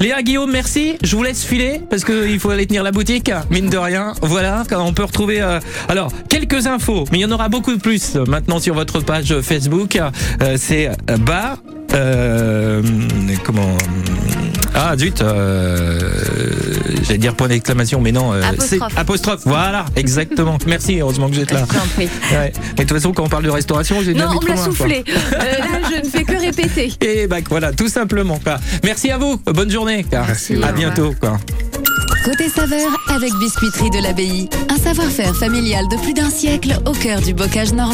Léa Guillaume, merci. Je vous laisse filer parce qu'il faut aller tenir la boutique, mine de rien. Voilà, on peut retrouver. euh, alors quelques infos, mais il y en aura beaucoup plus euh, maintenant sur votre page Facebook. Euh, C'est bar. euh, comment Ah zut, euh, j'allais dire point d'exclamation, mais non. euh, Apostrophe. c'est- apostrophe. Voilà, exactement. Merci, heureusement que vous êtes là. Je t'en prie. Ouais. Mais de toute façon, quand on parle de restauration, j'ai Non, on me l'a soufflé. Euh, là, je ne fais que répéter. [LAUGHS] Et bah voilà, tout simplement. Quoi. Merci à vous. Bonne journée. quoi. À bientôt. Quoi. Côté saveur avec Biscuiterie de l'Abbaye. Un savoir-faire familial de plus d'un siècle au cœur du bocage normand.